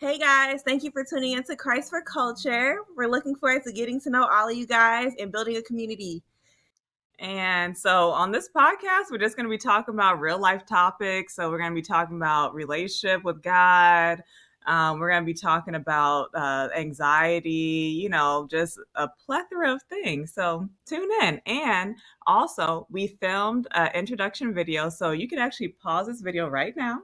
Hey guys, thank you for tuning in to Christ for Culture. We're looking forward to getting to know all of you guys and building a community. And so on this podcast, we're just going to be talking about real life topics. So we're going to be talking about relationship with God. Um, we're going to be talking about uh, anxiety, you know, just a plethora of things. So tune in. And also, we filmed an introduction video. So you can actually pause this video right now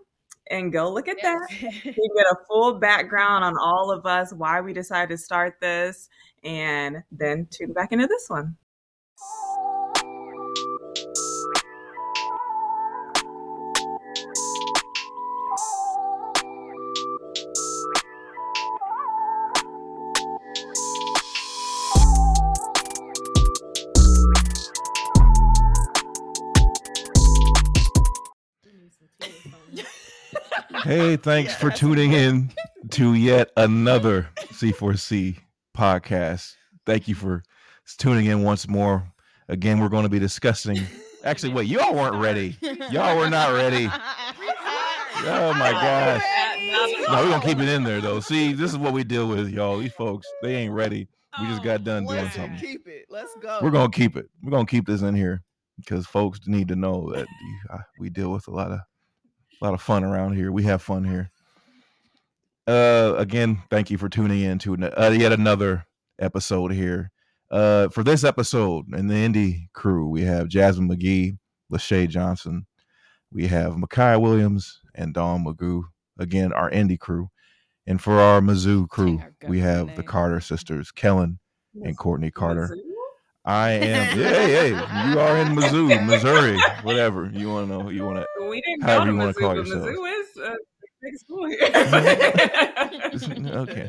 and go look at that. you get a full background on all of us, why we decided to start this, and then tune back into this one. Hey, thanks for tuning in to yet another C4C podcast. Thank you for tuning in once more. Again, we're going to be discussing. Actually, wait, y'all weren't ready. Y'all were not ready. Oh my gosh. No, we're gonna keep it in there though. See, this is what we deal with, y'all. These folks, they ain't ready. We just got done doing something. Keep it. Let's go. We're gonna keep it. We're gonna keep this in here because folks need to know that we deal with a lot of a lot of fun around here. We have fun here. Uh, again, thank you for tuning in to uh, yet another episode here. Uh, for this episode in the Indy crew, we have Jasmine McGee, Lachey Johnson, we have Micaiah Williams and Don Magoo. Again, our Indy crew. And for our Mizzou crew, we have the. Carter sisters, Kellen and Courtney Carter. I am. Yeah, hey, hey, you are in Mizzou, Missouri, whatever you want to know. You want to. We didn't However you to wanna Mizzou, call but yourselves. Mizzou is a big school here. Okay.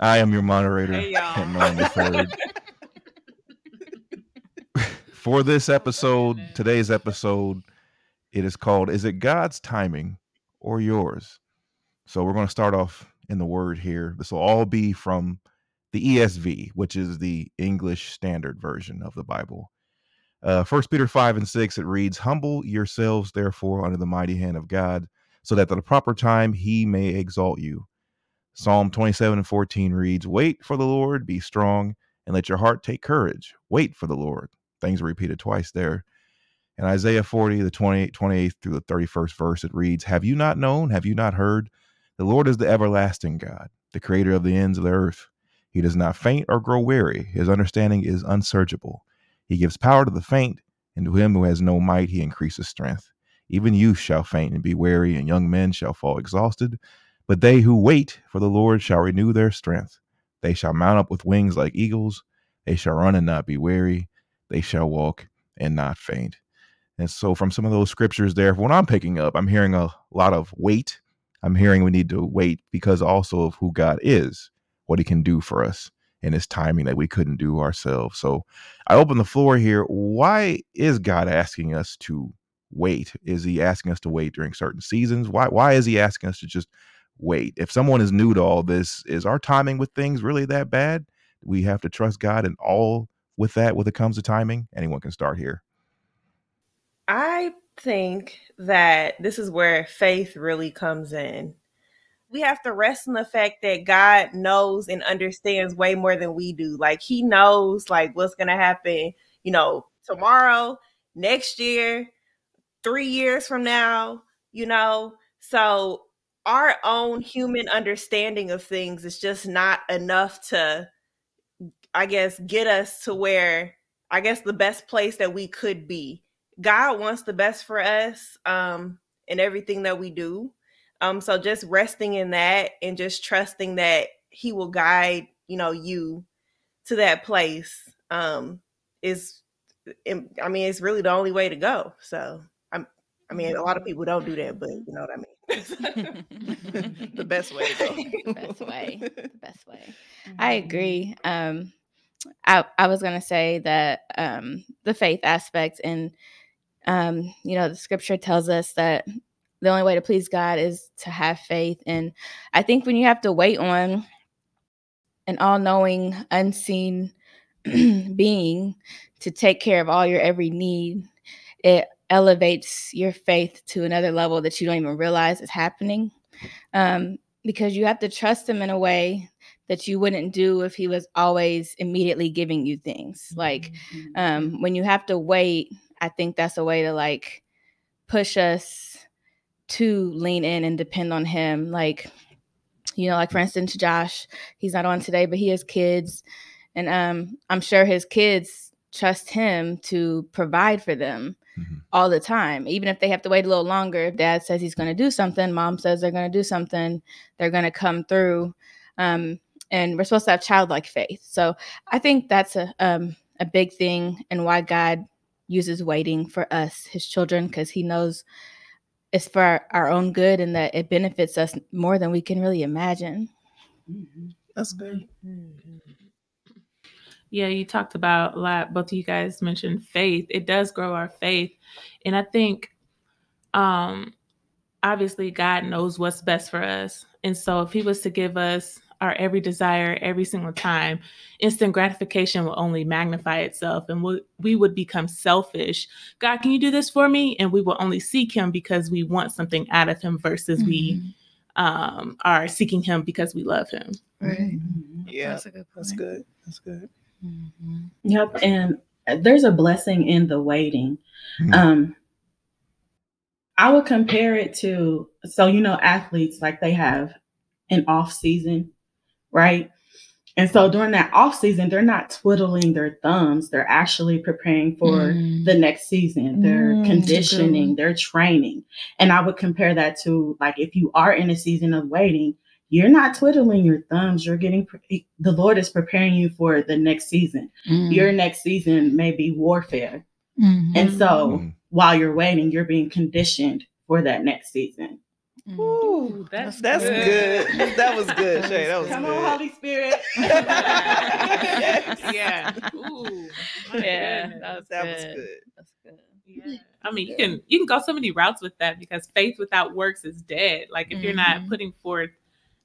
I am your moderator, Hey, y'all. Kent Nolan the third. For this episode, today's episode, it is called "Is It God's Timing or Yours?" So we're going to start off in the word here. This will all be from the ESV, which is the English Standard Version of the Bible. Uh, Peter 5 and 6, it reads, Humble yourselves, therefore, under the mighty hand of God, so that at the proper time he may exalt you. Psalm 27 and 14 reads, Wait for the Lord, be strong, and let your heart take courage. Wait for the Lord. Things are repeated twice there. And Isaiah 40, the 28, 28th through the 31st verse, it reads, Have you not known? Have you not heard? The Lord is the everlasting God, the creator of the ends of the earth. He does not faint or grow weary. His understanding is unsearchable. He gives power to the faint, and to him who has no might, he increases strength. Even youth shall faint and be weary, and young men shall fall exhausted. But they who wait for the Lord shall renew their strength. They shall mount up with wings like eagles. They shall run and not be weary. They shall walk and not faint. And so, from some of those scriptures there, what I'm picking up, I'm hearing a lot of wait. I'm hearing we need to wait because also of who God is, what he can do for us in his timing that we couldn't do ourselves. So, I open the floor here. Why is God asking us to wait? Is he asking us to wait during certain seasons? Why why is he asking us to just wait? If someone is new to all this, is our timing with things really that bad? We have to trust God in all with that when it comes to timing. Anyone can start here. I think that this is where faith really comes in. We have to rest in the fact that God knows and understands way more than we do. Like he knows like what's going to happen, you know, tomorrow, next year, 3 years from now, you know. So our own human understanding of things is just not enough to I guess get us to where I guess the best place that we could be. God wants the best for us um in everything that we do. Um so just resting in that and just trusting that he will guide, you know, you to that place um is I mean it's really the only way to go. So I'm I mean a lot of people don't do that, but you know what I mean. the best way to go. The best way. the best way. I agree. Um, I I was gonna say that um, the faith aspect, and um, you know, the scripture tells us that the only way to please God is to have faith, and I think when you have to wait on an all-knowing, unseen being to take care of all your every need, it elevates your faith to another level that you don't even realize is happening. Um, because you have to trust him in a way that you wouldn't do if he was always immediately giving you things. Like Mm-hmm. um when you have to wait, I think that's a way to like push us to lean in and depend on him. Like, you know, like for instance, Josh, he's not on today, but he has kids. And um, I'm sure his kids trust him to provide for them Mhm. all the time. Even if they have to wait a little longer, if dad says he's going to do something, mom says they're going to do something, they're going to come through. Um, and we're supposed to have childlike faith. So I think that's a um, a big thing and why God uses waiting for us, his children, because he knows it's for our, our own good and that it benefits us more than we can really imagine. Mm-hmm. That's good. Yeah, you talked about a lot. Both of you guys mentioned faith. It does grow our faith, and I think, um, obviously, God knows what's best for us. And so, if He was to give us our every desire every single time, instant gratification will only magnify itself, and we we would become selfish. God, can you do this for me? And we will only seek Him because we want something out of Him, versus we um, are seeking Him because we love Him. Right. Yeah, That's a good that's good. That's good. Yep, and there's a blessing in the waiting. Mhm. Um, I would compare it to so you know athletes like they have an off season, right? And so during that off season, they're not twiddling their thumbs; they're actually preparing for Mm. the next season. They're Mm, conditioning, they're training, and I would compare that to like if you are in a season of waiting. You're not twiddling your thumbs. You're getting pre- the Lord is preparing you for the next season your next season may be warfare. And so Mhm. while you're waiting, you're being conditioned for that next season. Ooh, that's that's, good. good. That was good, Shay. That was Come good. on, Holy Spirit. Yes. yeah. Ooh. Yeah, goodness. that was That good. was good. That's good. Yeah. I mean, you can you can go so many routes with that because faith without works is dead. Like if you're not Mhm. putting forth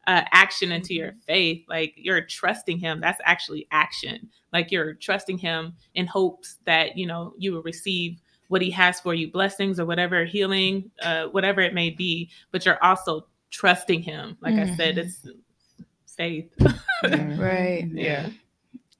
uh, action into your faith, like you're trusting Him. That's actually action. Like you're trusting Him in hopes that you know you will receive what He has for you, blessings or whatever, healing, uh, whatever it may be. But you're also trusting Him. Like I said, Mhm. it's faith. Right. yeah.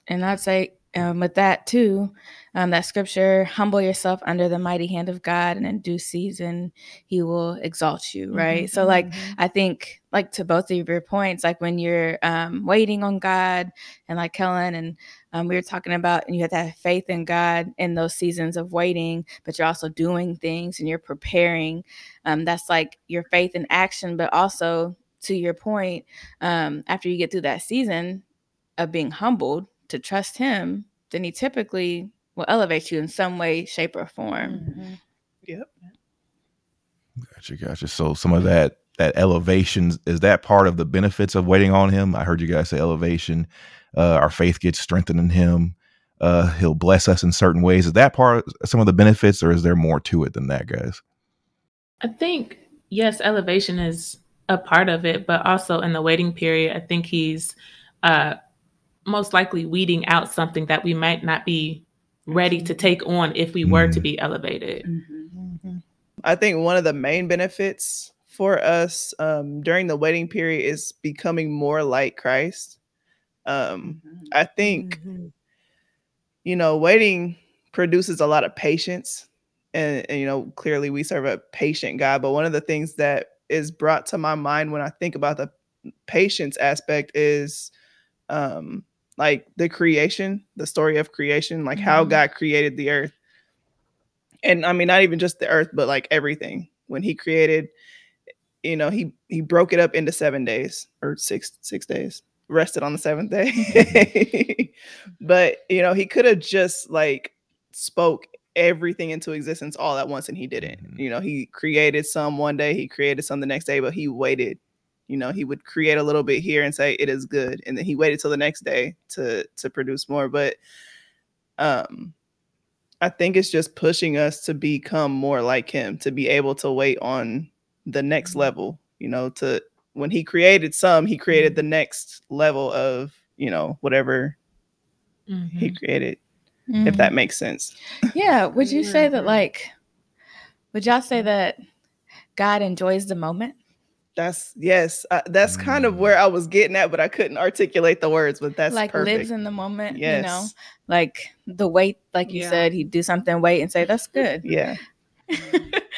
And I'd say um, with that too, um, that scripture, humble yourself under the mighty hand of God, and in due season, He will exalt you. Right. So, like, I think, like, to both of your points, like when you're um, waiting on God, and like Kellen, and um, we were talking about, and you have to have faith in God in those seasons of waiting, but you're also doing things and you're preparing. Um, that's like your faith in action, but also to your point, um, after you get through that season of being humbled to trust Him, then He typically will elevate you in some way, shape, or form. Yep. Gotcha, gotcha. So some of that that elevation is that part of the benefits of waiting on him. I heard you guys say elevation. Uh, our faith gets strengthened in him. Uh, he'll bless us in certain ways. Is that part of some of the benefits, or is there more to it than that, guys? I think yes, elevation is a part of it, but also in the waiting period, I think he's uh, most likely weeding out something that we might not be ready to take on if we were to Mhm. be elevated. I think one of the main benefits for us um, during the waiting period is becoming more like Christ. Um, I think you know waiting produces a lot of patience, and, and you know clearly we serve a patient God. But one of the things that is brought to my mind when I think about the patience aspect is um, like the creation, the story of creation, like how Mhm. God created the earth and I mean not even just the earth, but like everything. When he created, you know, he he broke it up into seven days or six six days, rested on the seventh day. but you know, he could have just like spoke everything into existence all at once and he didn't. Mhm. You know, he created some one day, he created some the next day, but he waited. You know, he would create a little bit here and say it is good, and then he waited till the next day to to produce more. But um I think it's just pushing us to become more like him, to be able to wait on the next level, you know, to when he created some, he created the next level of, you know, whatever he Mhm. created, Mm. if that makes sense. Yeah. Would you say that, like, would y'all say that God enjoys the moment? That's yes. Uh, that's kind of where I was getting at, but I couldn't articulate the words. But that's like perfect. lives in the moment, you know, Yes. like the wait, like you Yeah. said, he'd do something, wait, and say, "That's good." yeah,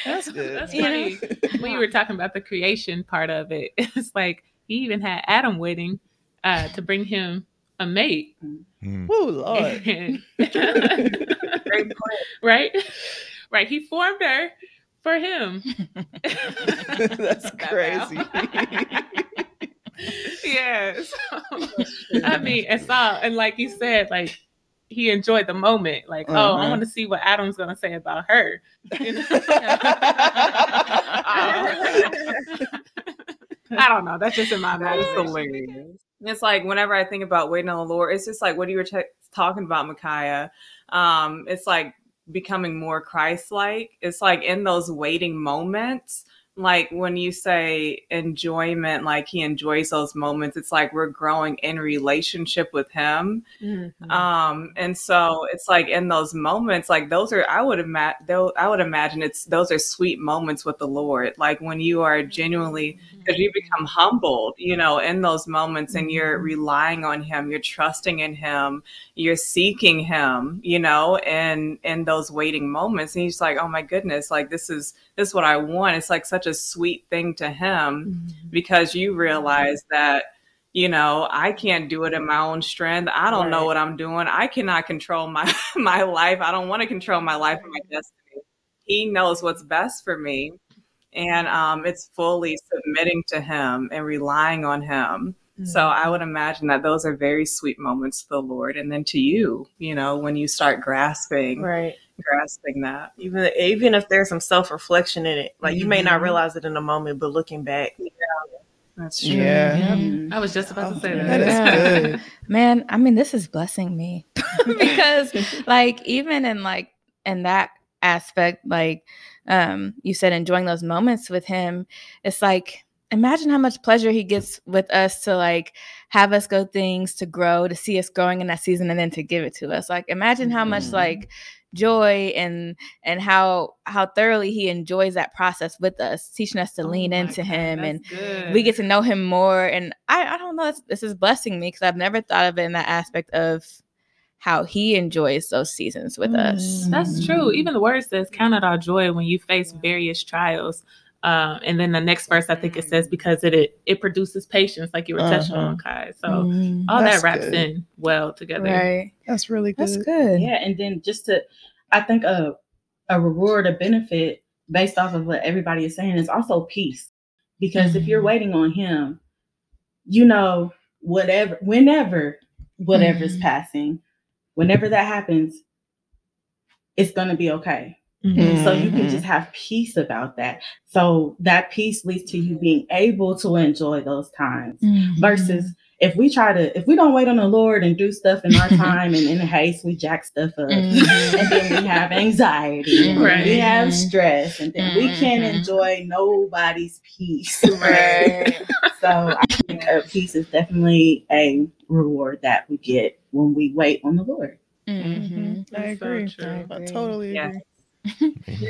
that's good. That's You know? funny. when you were talking about the creation part of it, it's like he even had Adam waiting uh, to bring him a mate. Mm. Woo, Lord. Great point. right? Right. He formed her for him. that's That crazy. yes. I mean, it's all and like you said, like he enjoyed the moment. Like, oh, I Mhm. want to see what Adam's gonna say about her. You know? I don't know. That's just in my That is imagination. hilarious. It's like whenever I think about waiting on the Lord, it's just like what you were ta- talking about, Micaiah. Um, it's like becoming more Christ-like. It's like in those waiting moments, like when you say enjoyment, like He enjoys those moments. It's like we're growing in relationship with Him. Mhm. Um, and so it's like in those moments, like those are I would imagine I would imagine it's those are sweet moments with the Lord. Like when you are genuinely because you become humbled, you know, in those moments and you're relying on him, you're trusting in him, you're seeking him, you know, and in those waiting moments. And he's like, Oh my goodness, like this is this is what I want. It's like such a sweet thing to him because you realize that you know i can't do it in my own strength. I don't know what i'm doing. I cannot control my my life. I don't want to control my life and my destiny. He knows what's best for me and um, it's fully submitting to him and relying on him. So i would imagine that those are very sweet moments to the lord. And then to you you know when you start grasping Right. Grasping that Even even if there's some self reflection in it, like you may not Mhm. realize it in a moment, but looking back, that's true Yeah. I was just about to say Oh, that. that is Yeah. good. Man, I mean, this is blessing me because, like, even in like in that aspect, like, um, you said, enjoying those moments with him, it's like imagine how much pleasure he gets with us to like have us go things to grow, to see us growing in that season, and then to give it to us. Like, imagine how much Mhm. like joy and and how how thoroughly he enjoys that process with us, teaching us to Oh lean into God, him and good. we get to know him more and i, I don't know this, this is blessing me because i've never thought of it in that aspect of how he enjoys those seasons with us mm, That's true. Mm. Even the word says, "Count it all joy when you face various trials." Um, and then the next verse, I think it says, "Because it it, it produces patience," like you were touching Uh-huh. on, Kai. So Mm, all that wraps good. in well together. right That's really good. that's good Yeah, and then just to, I think a a reward, a benefit based off of what everybody is saying is also peace, because if you're Mhm. waiting on Him, you know whatever, whenever whatever's Mhm. passing, whenever that happens, it's gonna be okay. Mhm. So you can just have peace about that. So that peace leads to you being able to enjoy those times Mhm. versus if we try to if we don't wait on the Lord and do stuff in our time and in haste we jack stuff up Mhm. and then we have anxiety and we have stress and then we can't Mhm. enjoy nobody's peace. right So I think uh, peace is definitely a reward that we get when we wait on the Lord. Mhm. I That's so agree. I I agree. totally Yeah.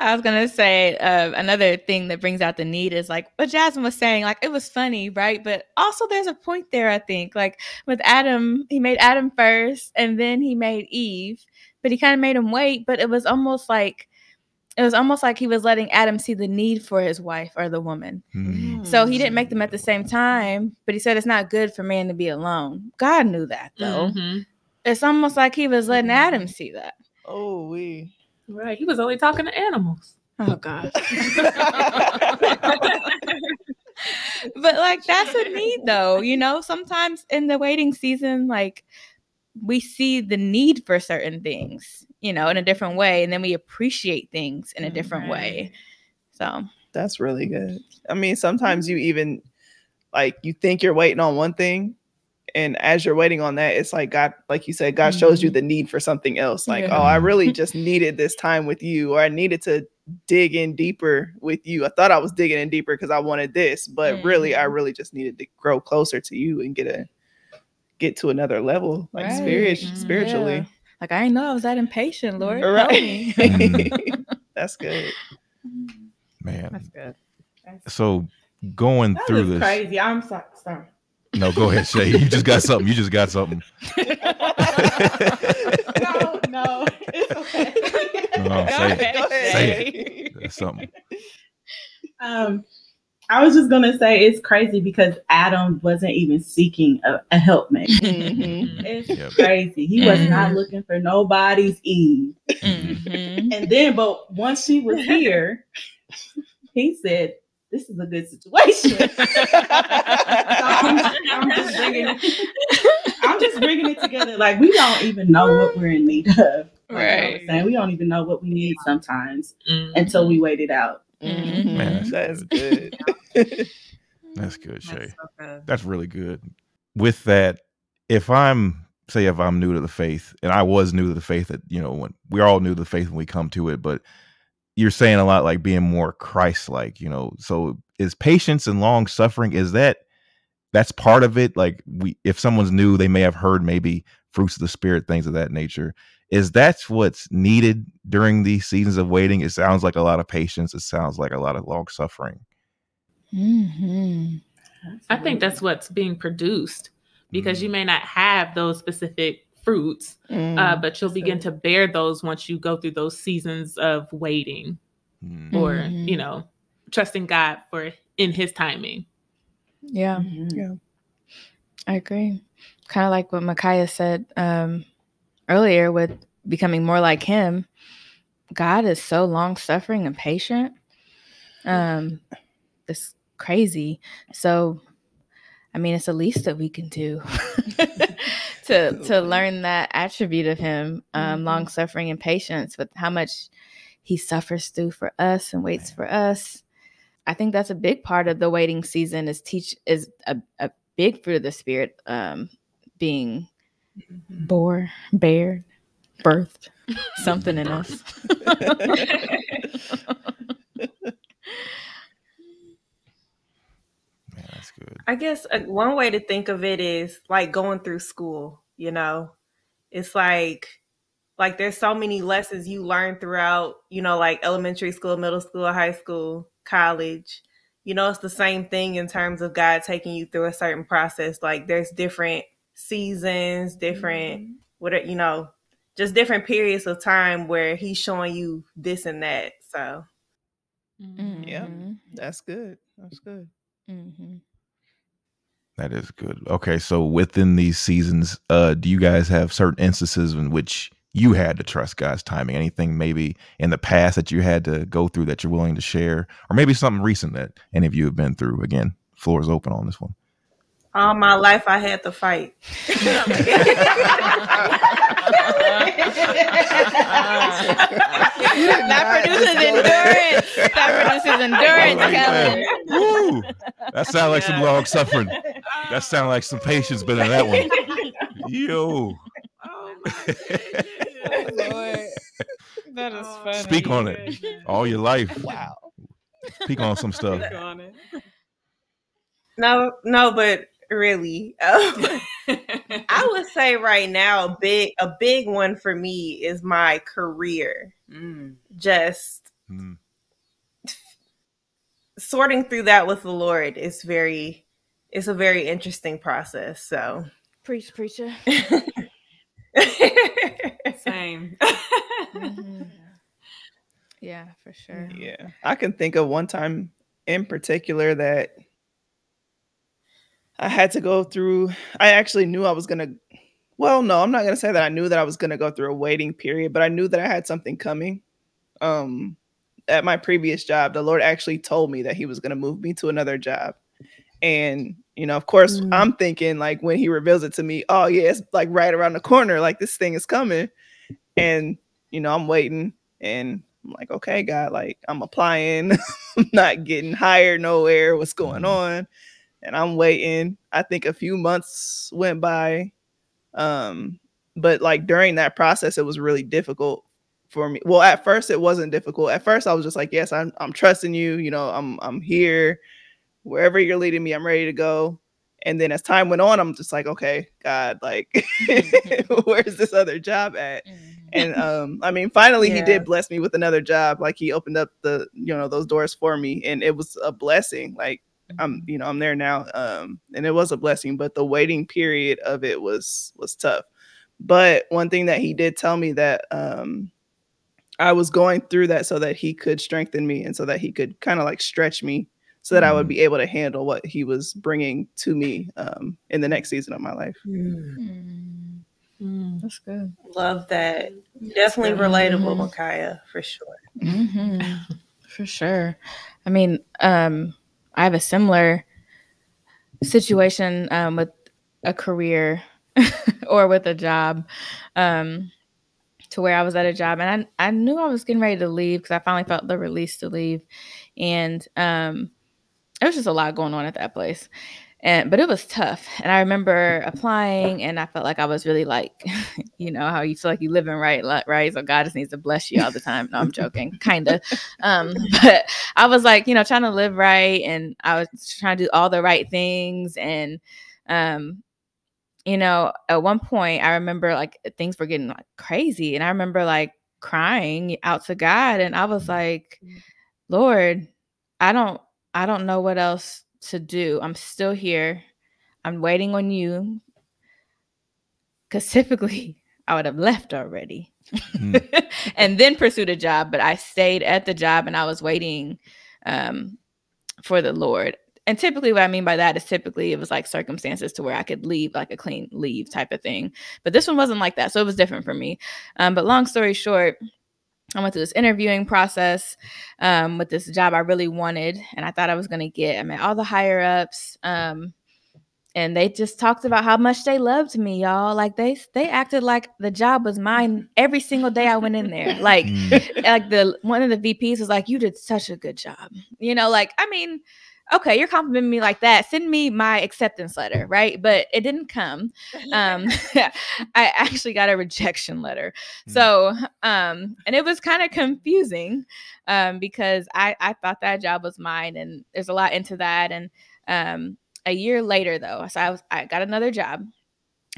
I was gonna say uh, another thing that brings out the need is like what Jasmine was saying. Like it was funny, right? But also there's a point there. I think like with Adam, he made Adam first, and then he made Eve, but he kind of made him wait. But it was almost like it was almost like he was letting Adam see the need for his wife or the woman. Mm. So he didn't make them at the same time, but he said it's not good for man to be alone. God knew that though. Mhm. It's almost like he was letting Adam see that. Oh, we. Right. He was only talking to animals. Oh God. but like that's a need though, you know. Sometimes in the waiting season, like we see the need for certain things, you know, in a different way, and then we appreciate things in a different way. So That's really good. I mean, sometimes you even like you think you're waiting on one thing, and as you're waiting on that, it's like God, like you said, God shows you the need for something else. Like, Yeah. oh, I really just needed this time with you, or I needed to dig in deeper with you. I thought I was digging in deeper because I wanted this, but really, I Mhm. really just needed to grow closer to you and get a get to another level, like Right. spirit, Mhm. spiritually. yeah. like I didn't know I was that impatient, Lord. All Help right. me. That's good. Man. That's good. So going That through this. crazy. I'm sorry. No, go ahead, Shay. You just got something. You just got something. no, no, it's okay. No, Go say it. ahead, Go ahead. Say That's something. Um, I was just gonna say it's crazy because Adam wasn't even seeking a, a helpmate. Mhm. It's Yep. crazy. He was not Mhm. looking for nobody's Eve. Mhm. And then, but once she was here, he said, "This is a good situation." so I'm, I'm just bringing it. I'm just bringing it together. Like we don't even know what we're in need of. Like I was Right. saying, we don't even know what we need sometimes Mhm. until we wait it out. Mhm. Man, That's good. That's good, Shay. That's so good. That's really good. With that, if I'm say if I'm new to the faith, and I was new to the faith that, you know, when we're all new to the faith when we come to it, but you're saying a lot like being more Christ like, you know. So is patience and long suffering, is that that's part of it? Like we if someone's new, they may have heard maybe fruits of the spirit, things of that nature. Is that's what's needed during these seasons of waiting? It sounds like a lot of patience. It sounds like a lot of long suffering. Mhm. I think that's what's being produced because Mm. you may not have those specific fruits, uh, Mm. but you'll begin to bear those once you go through those seasons of waiting Mm. or, Mhm. you know, trusting God for in his timing. Yeah, Mhm. I agree. Kind of like what Micaiah said um, earlier with becoming more like him. God is so long suffering and patient. Um, it's crazy. So, I mean, it's the least that we can do to to learn that attribute of Him, um, long suffering and patience, with how much He suffers through for us and waits for us. I think that's a big part of the waiting season. Is teach is a, a big fruit of the spirit um, being bore, bared, birthed, something in us. Man, that's good. I guess uh, one way to think of it is like going through school, you know. It's like like there's so many lessons you learn throughout, you know, like elementary school, middle school, high school, college. You know, it's the same thing in terms of God taking you through a certain process. Like there's different seasons, different what you know, just different periods of time where he's showing you this and that. So Yeah. Mhm, That's good. That's good. mhm. That is good. Okay, so within these seasons, uh, do you guys have certain instances in which you had to trust God's timing? Anything maybe in the past that you had to go through that you're willing to share, or maybe something recent that any of you have been through? Again, floor is open on this one. All my life I had to fight. that produces endurance. That produces endurance, I like Kellen. Woo! That sounds like some long suffering. That sounds like some patience, but in that one, yo, Oh my goodness. That is Oh, funny. speak on it all your life. Wow. Speak on some stuff. Speak on it. No, no, but really, um, I would say right now, a big a big one for me is my career. Mm. Just Mm. sorting through that with the Lord is very, it's a very interesting process. So, Preach, preacher. Same. Mhm. Yeah, for sure. Yeah. I can think of one time in particular that I had to go through. I actually knew I was going to, well, no, I'm not going to say that I knew that I was going to go through a waiting period, but I knew that I had something coming. Um, at my previous job, the Lord actually told me that He was going to move me to another job. And, you know, of course, Mm. I'm thinking like when He reveals it to me, oh, yeah, it's like right around the corner, like this thing is coming. And, you know, I'm waiting and I'm like, okay, God, like I'm applying, I'm not getting hired nowhere. What's going Mhm. on? And I'm waiting. I think a few months went by. Um, but like during that process, it was really difficult for me. Well, at first it wasn't difficult. At first I was just like, yes, I'm I'm trusting you, you know, I'm I'm here. Wherever you're leading me, I'm ready to go. And then as time went on, I'm just like, okay, God, like where's this other job at? and um i mean finally he did bless me with another job like he opened up the you know those doors for me and it was a blessing like I'm you know I'm there now, um, and it was a blessing. But the waiting period of it was was tough. But one thing that he did tell me that um, I was going through that so that he could strengthen me and so that he could kind of like stretch me so that I would be able to handle what he was bringing to me um, in the next season of my life. Mm. Mm, that's good. Love that. Definitely relatable, Micaiah, for sure. hmm For sure. I mean, um, I have a similar situation um, with a career or with a job. Um, to where I was at a job and I, I knew I was getting ready to leave because I finally felt the release to leave. And um, was just a lot going on at that place. And but it was tough. And I remember applying and I felt like I was really like, you know, how you feel like you living right, right? So God just needs to bless you all the time. No, I'm joking, kind of. Um, but I was like, you know, trying to live right and I was trying to do all the right things and um you know, at one point I remember like things were getting like crazy and I remember like crying out to God and I was mm. like, Lord, I don't I don't know what else to do. I'm still here. I'm waiting on you. Cuz typically I would have left already. Mm. and then pursued a job, but I stayed at the job and I was waiting um, for the Lord and typically what I mean by that is typically it was like circumstances to where I could leave like a clean leave type of thing. But this one wasn't like that. So it was different for me. Um, but long story short, I went through this interviewing process um, with this job I really wanted and I thought I was going to get. I met all the higher ups. Um, and they just talked about how much they loved me, y'all. Like they they acted like the job was mine every single day I went in there. Like mm. like the one of the VPs was like, "You did such a good job," you know. Like I mean, okay, you're complimenting me like that. Send me my acceptance letter, right? But it didn't come. Um, I actually got a rejection letter. Mm. So, um, and it was kind of confusing um, because I, I thought that job was mine, and there's a lot into that. And um, a year later, though, so I was I got another job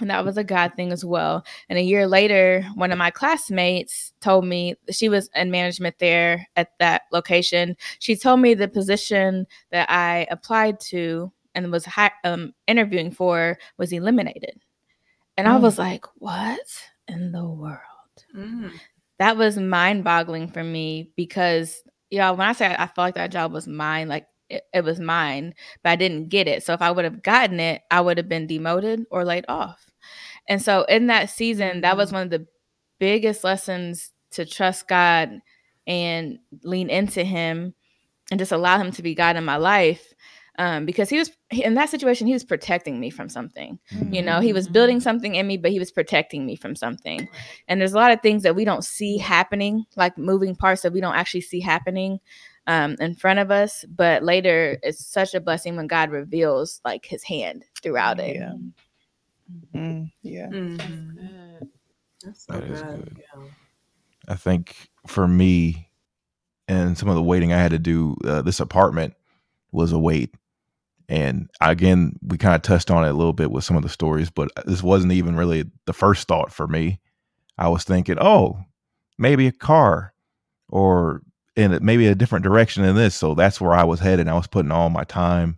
and that was a God thing as well. And a year later, one of my classmates told me she was in management there at that location. She told me the position that I applied to and was hi- um, interviewing for was eliminated. And mm. I was like, what in the world? Mm. That was mind boggling for me because, know, when I say I, I felt like that job was mine, like it, it was mine, but I didn't get it. So if I would have gotten it, I would have been demoted or laid off. And so in that season, that was mm-hmm. one of the biggest lessons to trust God and lean into Him and just allow Him to be God in my life. Um, because he was in that situation, he was protecting me from something. Mm-hmm. You know, he was building mm-hmm. something in me, but he was protecting me from something. And there's a lot of things that we don't see happening, like moving parts that we don't actually see happening um, in front of us. But later, it's such a blessing when God reveals like His hand throughout it. Yeah. Mm, yeah. Mm-hmm. That's so that good. good. Yeah. I think for me and some of the waiting I had to do, uh, this apartment was a wait. And again, we kind of touched on it a little bit with some of the stories, but this wasn't even really the first thought for me. I was thinking, oh, maybe a car or in maybe a different direction than this. So that's where I was headed. I was putting all my time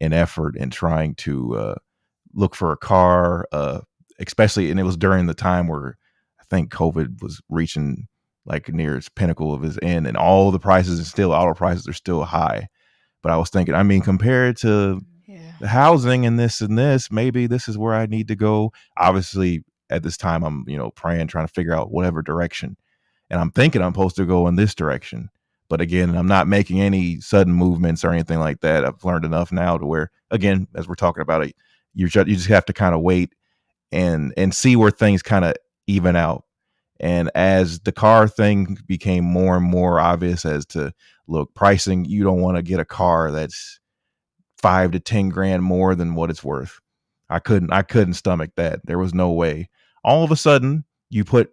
and effort in trying to uh, look for a car, uh, especially, and it was during the time where I think COVID was reaching like near its pinnacle of its end, and all the prices and still auto prices are still high. But I was thinking, I mean, compared to yeah. the housing and this and this, maybe this is where I need to go. Obviously, at this time, I'm you know praying, trying to figure out whatever direction, and I'm thinking I'm supposed to go in this direction. But again, I'm not making any sudden movements or anything like that. I've learned enough now to where, again, as we're talking about it, you just, you just have to kind of wait and and see where things kind of even out. And as the car thing became more and more obvious as to look pricing, you don't want to get a car that's five to ten grand more than what it's worth. I couldn't I couldn't stomach that. There was no way. All of a sudden, you put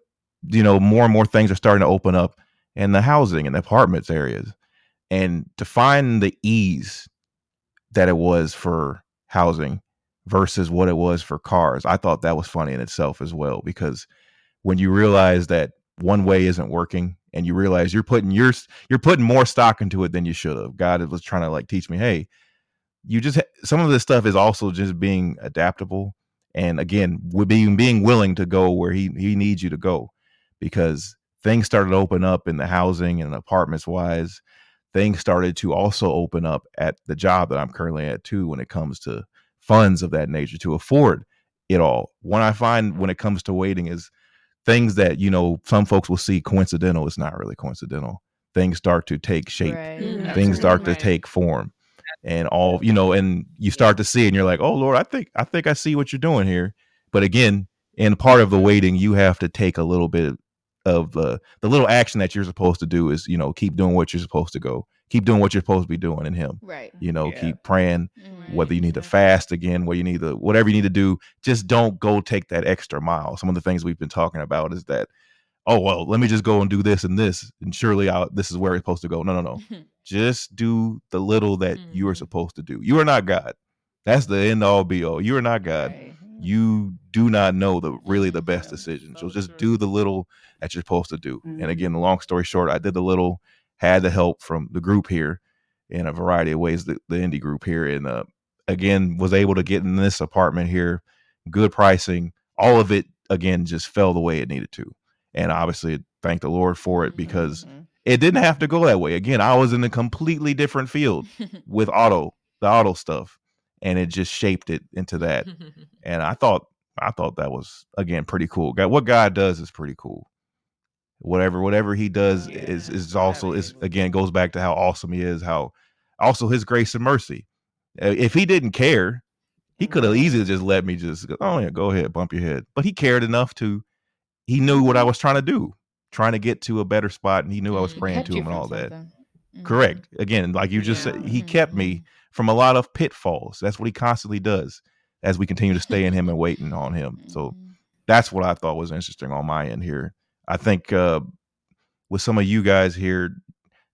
you know more and more things are starting to open up in the housing and the apartments areas, and to find the ease that it was for housing versus what it was for cars. I thought that was funny in itself as well because when you realize that one way isn't working and you realize you're putting your you're putting more stock into it than you should have. God was trying to like teach me, hey, you just some of this stuff is also just being adaptable and again being being willing to go where he he needs you to go because things started to open up in the housing and apartments wise things started to also open up at the job that I'm currently at too when it comes to funds of that nature to afford it all. What I find when it comes to waiting is things that, you know, some folks will see coincidental, it's not really coincidental. Things start to take shape. Right. Mhm. Things start to take form. And all, you know, and you start to see it and you're like, "Oh Lord, I think I think I see what you're doing here." But again, in part of the waiting, you have to take a little bit of the the little action that you're supposed to do is, you know, keep doing what you're supposed to go. Keep doing what you're supposed to be doing in him. Right. You know, Yeah. keep praying, Mhm. whether you need to fast again, whether you need to whatever you need to do, just don't go take that extra mile. Some of the things we've been talking about is that, oh well, let me just go and do this and this, and surely I'll, this is where it's supposed to go. No, no, no. Just do the little that you are Mhm. supposed to do. You are not God. That's the end all be all. You are not God. Right. You do not know the really the best Yeah, decision. So so just true. do the little that you're supposed to do. And Mhm. again, the long story short, I did the little, had the help from the group here in a variety of ways, the, the Indy group here, and uh, again was able to get in this apartment here, good pricing. All of it again just fell the way it needed to, and obviously thank the Lord for it because Mhm. it didn't have to go that way. Again, I was in a completely different field with auto, the auto stuff, and it just shaped it into that. And I thought, I thought that was again pretty cool. God, what God does is pretty cool. Whatever, whatever He does Yeah. is is also is again goes back to how awesome He is. How also His grace and mercy. Uh, If He didn't care, He could have Mhm. easily just let me just go, oh yeah, go ahead, bump your head. But He cared enough to. He knew what I was trying to do, trying to get to a better spot, and He knew I was Mhm. praying to Him and all that. Mhm. Correct. Again, like you just said, Yeah. he kept me from a lot of pitfalls. That's what he constantly does as we continue to stay in him and waiting on him. So that's what I thought was interesting on my end here. I think uh, with some of you guys here,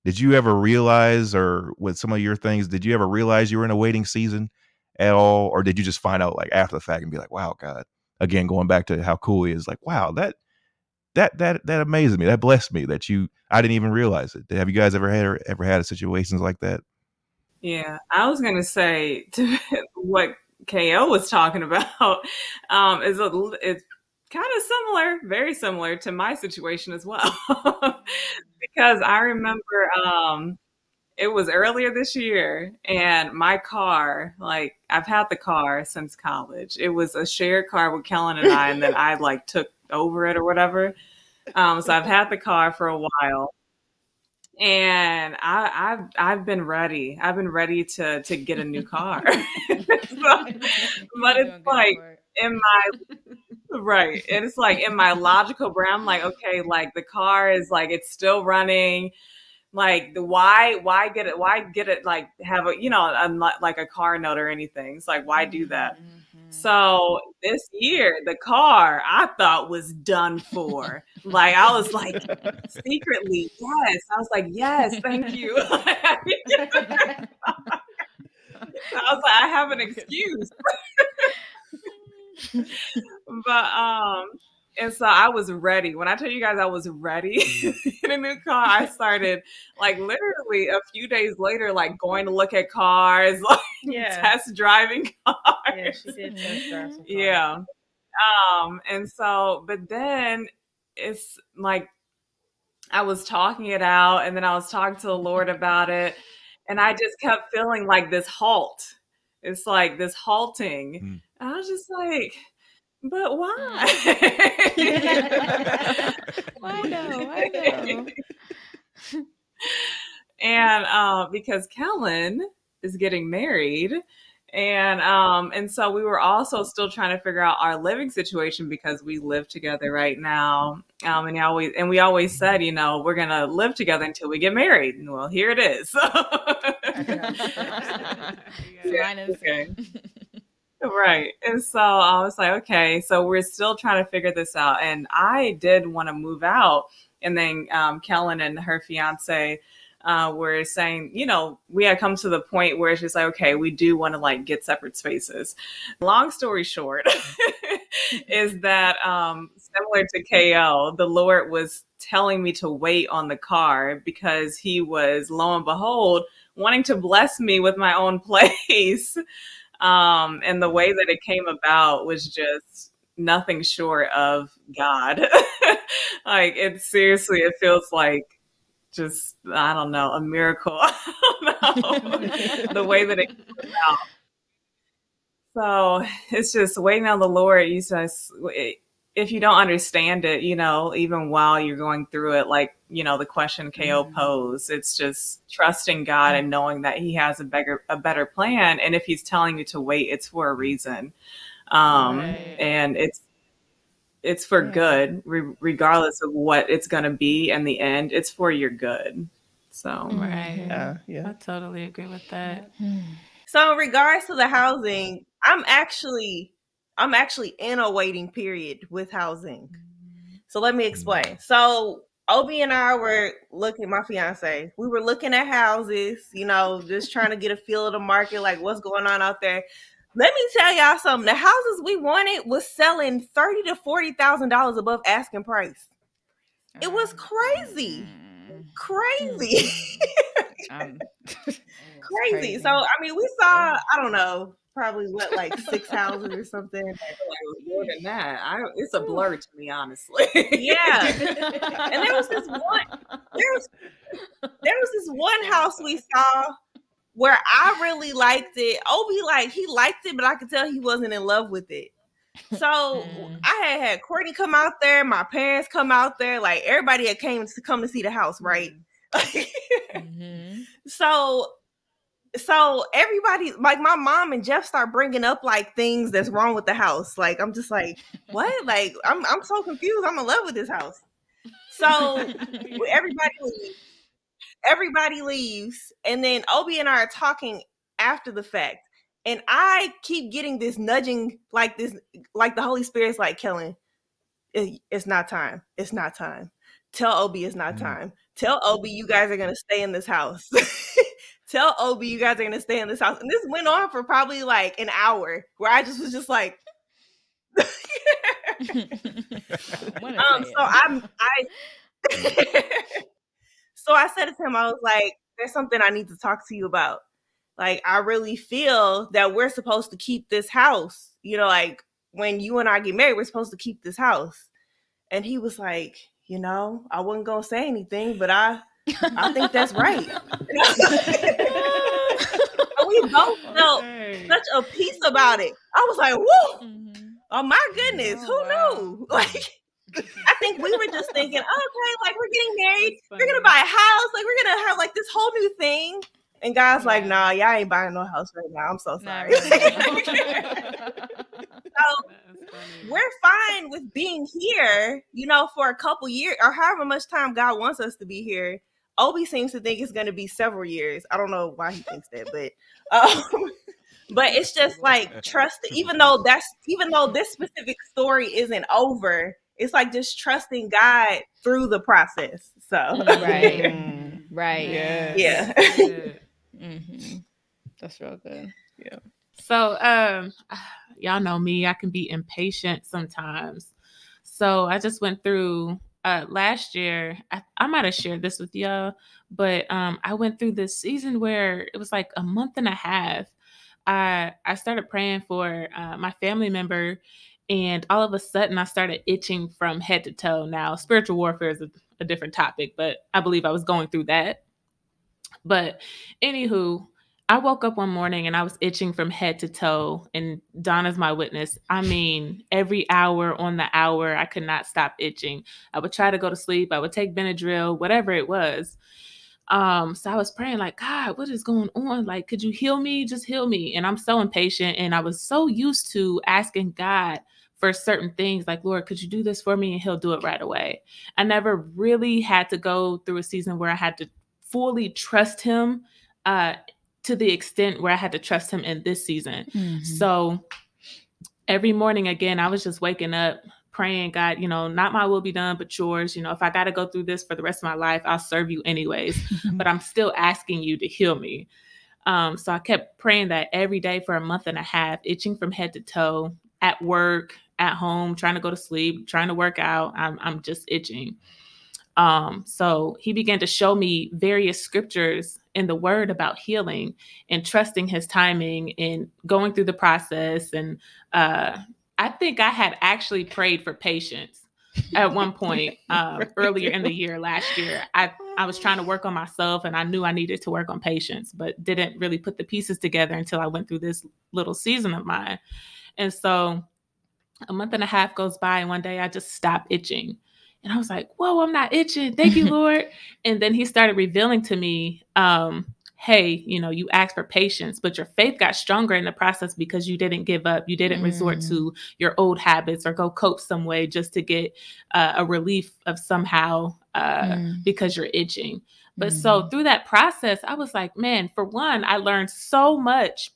did you ever realize, or with some of your things, did you ever realize you were in a waiting season at all, or did you just find out like after the fact and be like, "Wow, God"? Again, going back to how cool he is, like, "Wow, that that that that amazes me. That blessed me that you I didn't even realize it." Have you guys ever had ever had situations like that? Yeah, I was gonna say to what KO was talking about um, is a, it's kind of similar, very similar to my situation as well, because I remember um, it was earlier this year, and my car, like I've had the car since college. It was a shared car with Kellen and I, and then I like took over it or whatever. Um, so I've had the car for a while and I, I've I've been ready. I've been ready to to get a new car. So- but it's like. In my right, and it's like in my logical brain, I'm like, okay, like the car is like it's still running. Like the why why get it why get it like have a you know a, like a car note or anything. It's like why do that? Mhm. So this year, the car I thought was done for. Like I was like secretly, yes. I was like, yes, thank you. I was like, I have an excuse. but um, and so I was ready. When I tell you guys I was ready in a new car, I started like literally a few days later, like going to look at cars, like Yeah. test driving cars. Yeah, she did test drive some cars. Yeah. Um, and so, but then it's like I was talking it out and then I was talking to the Lord about it, and I just kept feeling like this halt. It's like this halting. Mm. I was just like, but why? Why no? Why no? and um, because Kellen is getting married, and um, and so we were also still trying to figure out our living situation because we live together right now. Um, and I always and we always said, you know, we're gonna live together until we get married. And well, here it is. Mine is- okay. Right. And so I was like, okay, so we're still trying to figure this out. And I did want to move out. And then um, Kellen and her fiance uh, were saying, you know, we had come to the point where it's just like, okay, we do want to like get separate spaces. Long story short is that um, similar to KO, the Lord was telling me to wait on the car because he was, lo and behold, wanting to bless me with my own place. Um, and the way that it came about was just nothing short of God. like it seriously, it feels like just I don't know a miracle. the way that it came about. So it's just waiting on the Lord. You just if you don't understand it, you know, even while you're going through it, like you know the question Ko mm-hmm. posed, it's just trusting God and knowing that He has a better a better plan, and if He's telling you to wait, it's for a reason, um, right. and it's it's for yeah. good, re- regardless of what it's going to be in the end. It's for your good. So right, yeah, yeah, I totally agree with that. So in regards to the housing, I'm actually I'm actually in a waiting period with housing. So let me explain. So Obi and I were looking, my fiance, we were looking at houses, you know, just trying to get a feel of the market, like what's going on out there. Let me tell y'all something. The houses we wanted was selling thirty to forty thousand dollars above asking price. It was crazy, mm. crazy, um, crazy. crazy. So I mean, we saw. I don't know probably what like six houses or something. Like more than that. I it's a blur to me, honestly. yeah. and there was this one there was there was this one house we saw where I really liked it. Obi like he liked it, but I could tell he wasn't in love with it. So mm. I had had Courtney come out there, my parents come out there, like everybody had came to come to see the house, right? mm-hmm. So so everybody like my mom and jeff start bringing up like things that's wrong with the house. Like i'm just like what? Like i'm, I'm so confused. I'm in love with this house. So everybody leaves. Everybody leaves. And then obi and i are talking after the fact. And i keep getting this nudging like this like the holy spirit's like killing it, it's not time. It's not time. Tell obi it's not mm. time. Tell obi you guys are gonna stay in this house tell Obi you guys are gonna stay in this house. And this went on for probably like an hour where I just was just like um so I'm I so I said to him, I was like, there's something I need to talk to you about. Like I really feel that we're supposed to keep this house. You know, like when you and I get married, we're supposed to keep this house. And he was like, you know, I wasn't gonna say anything, but I I think that's right. we both felt okay. such a peace about it. I was like, whoa, mm-hmm. oh my goodness, oh, who wow. knew? Like, I think we were just thinking, okay, like we're getting married, we're gonna buy a house, like we're gonna have like this whole new thing. And God's yeah. like, nah, y'all ain't buying no house right now. I'm so sorry. so we're fine with being here, you know, for a couple years or however much time God wants us to be here. Obi seems to think it's going to be several years. I don't know why he thinks that, but um, but it's just like trust. Even though that's even though this specific story isn't over, it's like just trusting God through the process. So right, mm, right, yeah, yeah. mm-hmm. That's real good. Yeah. So, um, y'all know me. I can be impatient sometimes. So I just went through uh last year I, I might have shared this with y'all but um i went through this season where it was like a month and a half. I i started praying for uh, my family member and all of a sudden i started itching from head to toe. Now spiritual warfare is a, a different topic but i believe i was going through that. But anywho I woke up one morning and I was itching from head to toe, and Donna's my witness. I mean, every hour on the hour, I could not stop itching. I would try to go to sleep, I would take Benadryl, whatever it was. Um, so I was praying, like, God, what is going on? Like, could you heal me? Just heal me. And I'm so impatient, and I was so used to asking God for certain things, like, Lord, could you do this for me? And He'll do it right away. I never really had to go through a season where I had to fully trust Him. Uh, to the extent where I had to trust him in this season. Mm-hmm. So every morning again, I was just waking up praying, God, you know, not my will be done, but yours. You know, if I got to go through this for the rest of my life, I'll serve you anyways. but I'm still asking you to heal me. Um, so I kept praying that every day for a month and a half, itching from head to toe, at work, at home, trying to go to sleep, trying to work out. I'm, I'm just itching. Um, so he began to show me various scriptures in the word about healing and trusting his timing and going through the process. And uh, I think I had actually prayed for patience at one point um, earlier in the year last year. I I was trying to work on myself and I knew I needed to work on patience, but didn't really put the pieces together until I went through this little season of mine. And so a month and a half goes by and one day I just stop itching. And I was like, whoa, I'm not itching. Thank you, Lord. and then he started revealing to me um, hey, you know, you asked for patience, but your faith got stronger in the process because you didn't give up. You didn't mm. resort to your old habits or go cope some way just to get uh, a relief of somehow uh, mm. because you're itching. But mm. so mm-hmm. through that process, I was like, man, for one, I learned so much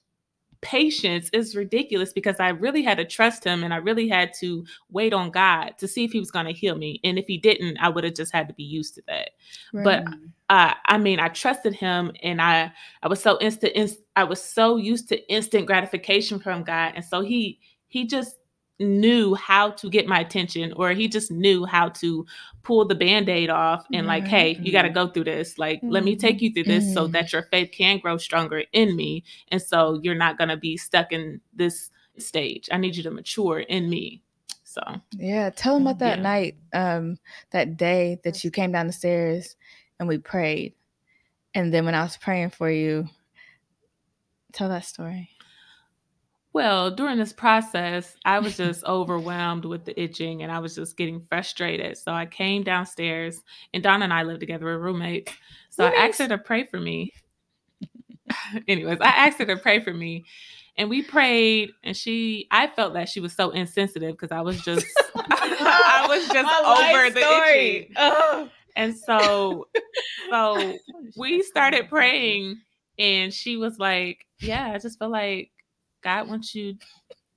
patience is ridiculous because I really had to trust him and I really had to wait on God to see if he was going to heal me. And if he didn't, I would have just had to be used to that. Right. But uh, I mean, I trusted him and I I was so instant inst- I was so used to instant gratification from God. And so he he just knew how to get my attention or he just knew how to pull the band-aid off and like hey you got to go through this like mm-hmm. let me take you through this mm-hmm. so that your faith can grow stronger in me and so you're not going to be stuck in this stage i need you to mature in me so yeah tell them about that yeah. night um that day that you came down the stairs and we prayed and then when i was praying for you tell that story well, during this process, I was just overwhelmed with the itching and I was just getting frustrated. So I came downstairs and Donna and I lived together, we're roommates. So I asked her to pray for me. Anyways, I asked her to pray for me. And we prayed, and she, I felt that she was so insensitive because I was just, I was just over the itching. Oh. And so, so we started praying, and she was like, "Yeah, I just feel like God wants you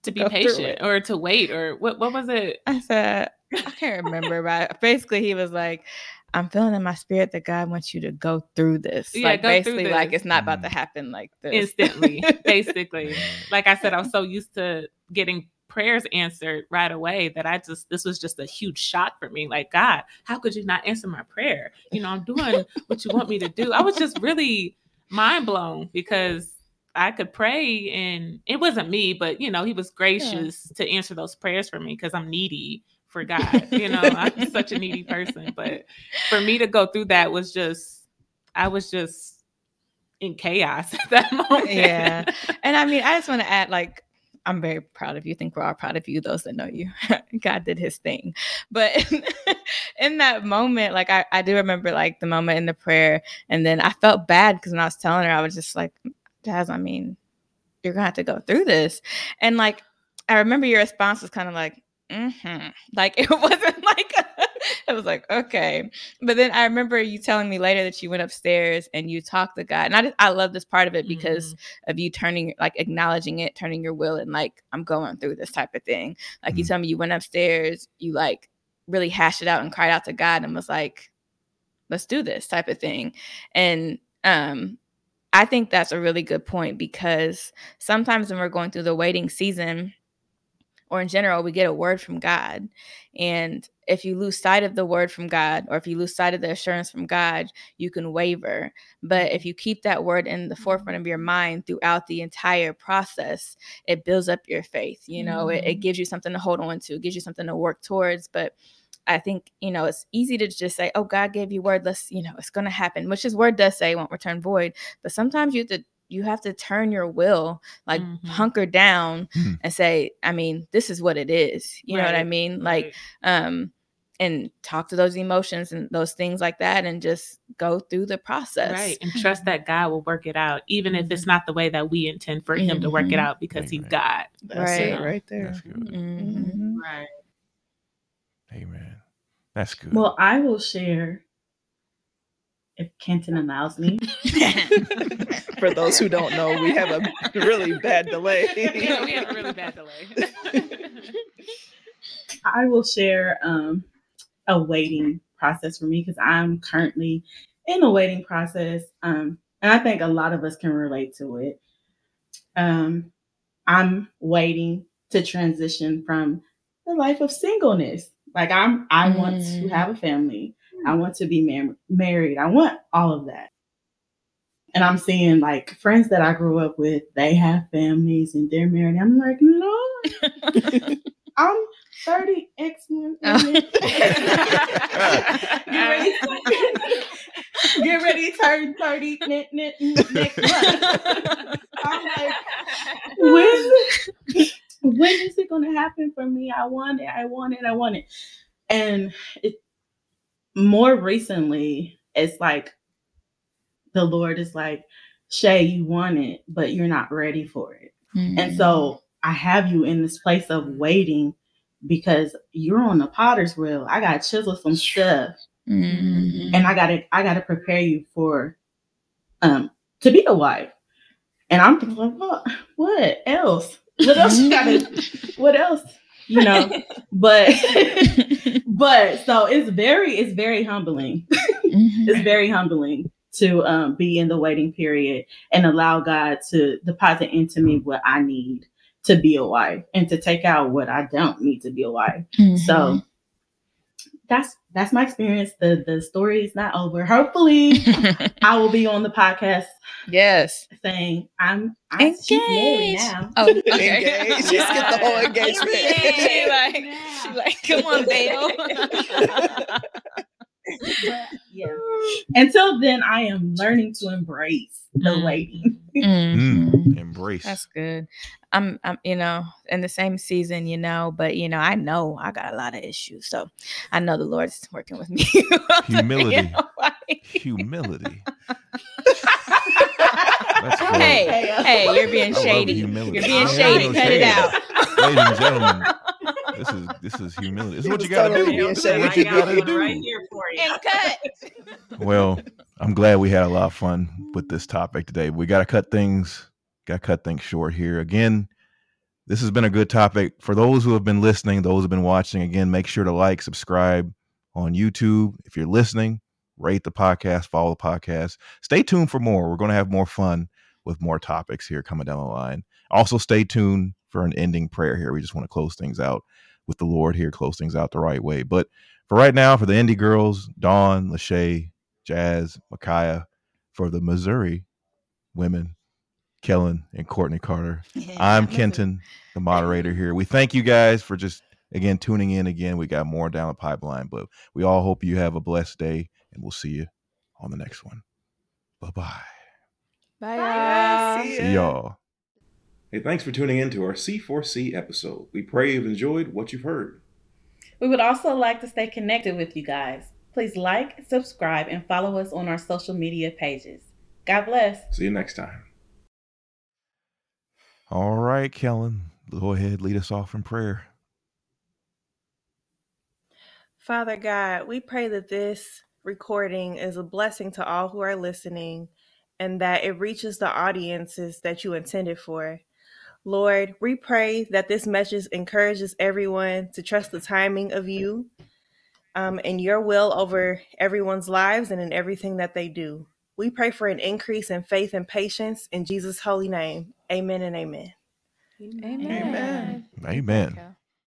to be patient or to wait or what what was it? I said I can't remember, but basically he was like, I'm feeling in my spirit that God wants you to go through this. Yeah, like basically this. like it's not about to mm. happen like this. Instantly. basically. Like I said, I'm so used to getting prayers answered right away that I just this was just a huge shock for me. Like, God, how could you not answer my prayer? You know, I'm doing what you want me to do. I was just really mind blown because I could pray and it wasn't me, but you know, he was gracious yeah. to answer those prayers for me because I'm needy for God. you know, I'm such a needy person. But for me to go through that was just I was just in chaos at that moment. Yeah. And I mean, I just want to add like I'm very proud of you. I think we're all proud of you, those that know you. God did his thing. But in that moment, like I, I do remember like the moment in the prayer. And then I felt bad because when I was telling her, I was just like, Jazz, I mean, you're gonna have to go through this. And like, I remember your response was kind of like, mm-hmm. Like it wasn't like it was like, okay. But then I remember you telling me later that you went upstairs and you talked to God. And I just I love this part of it because mm-hmm. of you turning like acknowledging it, turning your will and like, I'm going through this type of thing. Like mm-hmm. you tell me you went upstairs, you like really hashed it out and cried out to God and was like, let's do this type of thing. And um I think that's a really good point because sometimes when we're going through the waiting season, or in general, we get a word from God. And if you lose sight of the word from God, or if you lose sight of the assurance from God, you can waver. But if you keep that word in the forefront of your mind throughout the entire process, it builds up your faith. You know, mm-hmm. it, it gives you something to hold on to, it gives you something to work towards. But I think, you know, it's easy to just say, oh, God gave you word. Let's, you know, it's going to happen, which his word does say won't return void. But sometimes you have to, you have to turn your will, like mm-hmm. hunker down mm-hmm. and say, I mean, this is what it is. You right. know what I mean? Like, right. um, and talk to those emotions and those things like that and just go through the process. Right. And trust that God will work it out, even if it's mm-hmm. not the way that we intend for him to work it mm-hmm. out because Amen. he's God. That's right. it right there. Mm-hmm. Right. Amen. That's good. Well, I will share if Kenton allows me. For those who don't know, we have a really bad delay. yeah, we have a really bad delay. I will share um, a waiting process for me because I'm currently in a waiting process. Um, and I think a lot of us can relate to it. Um, I'm waiting to transition from the life of singleness like I'm I mm. want to mm. have a family. I want to be mar- married. I want all of that. And I'm seeing like friends that I grew up with, they have families and they're married. I'm like, no, I'm 30 X Men. get ready, get ready to turn 30 n- n- next month. I'm like, when, when is it gonna happen for me? I want it, I want it, I want it. And it more recently, it's like the Lord is like, Shay, you want it, but you're not ready for it. Mm-hmm. And so I have you in this place of waiting because you're on the potter's wheel. I gotta chisel some stuff Mhm. and I gotta I gotta prepare you for um to be a wife. And I'm thinking like, what what else? What else you gotta what else? You know, but but so it's very it's very humbling. Mhm. It's very humbling to um be in the waiting period and allow God to deposit into me what I need to be a wife and to take out what I don't need to be a wife. Mhm. So that's that's my experience. The the story is not over. Hopefully, I will be on the podcast yes. saying I'm I, she's married Engaged. now. Oh, okay. Engaged. Just get the whole engagement. she like, she like, come on, Dale. But, yeah. Until then, I am learning to embrace the Mm. waiting. Mhm. Mm, embrace. That's good. I'm, I'm, you know, in the same season, you know, but you know, I know I got a lot of issues, so I know the Lord's working with me. Humility. You know, like- Humility. Hey, hey, you're being shady. You're being shady. no Cut it out. Ladies and gentlemen, this is this is humility. This is what you gotta totally do. being This is shady. what I you got gotta one do. right here for you. And cut. Well, I'm glad we had a lot of fun with this topic today. We got to cut things, got cut things short here. Again, this has been a good topic for those who have been listening, those who have been watching. Again, make sure to like, subscribe on YouTube. If you're listening, rate the podcast, follow the podcast. Stay tuned for more. We're going to have more fun with more topics here coming down the line. Also, stay tuned for an ending prayer here. We just want to close things out with the Lord here, close things out the right way. But for right now, for the Indy girls, Dawn, Lachey, Jazz, Micaiah, for the Missouri women, Kellen and Courtney Carter. I'm Kenton, the moderator here. We thank you guys for just again tuning in again. We got more down the pipeline, but we all hope you have a blessed day and we'll see you on the next one. Bye-bye. Bye, guys. See See y'all. Hey, thanks for tuning in to our C4C episode. We pray you've enjoyed what you've heard. We would also like to stay connected with you guys. Please like, subscribe, and follow us on our social media pages. God bless. See you next time. All right, Kellen, go ahead, lead us off in prayer. Father God, we pray that this recording is a blessing to all who are listening and that it reaches the audiences that you intended for. Lord, we pray that this message encourages everyone to trust the timing of you um, and your will over everyone's lives and in everything that they do. We pray for an increase in faith and patience in Jesus' holy name. Amen and amen. Amen. Amen. Amen. Okay.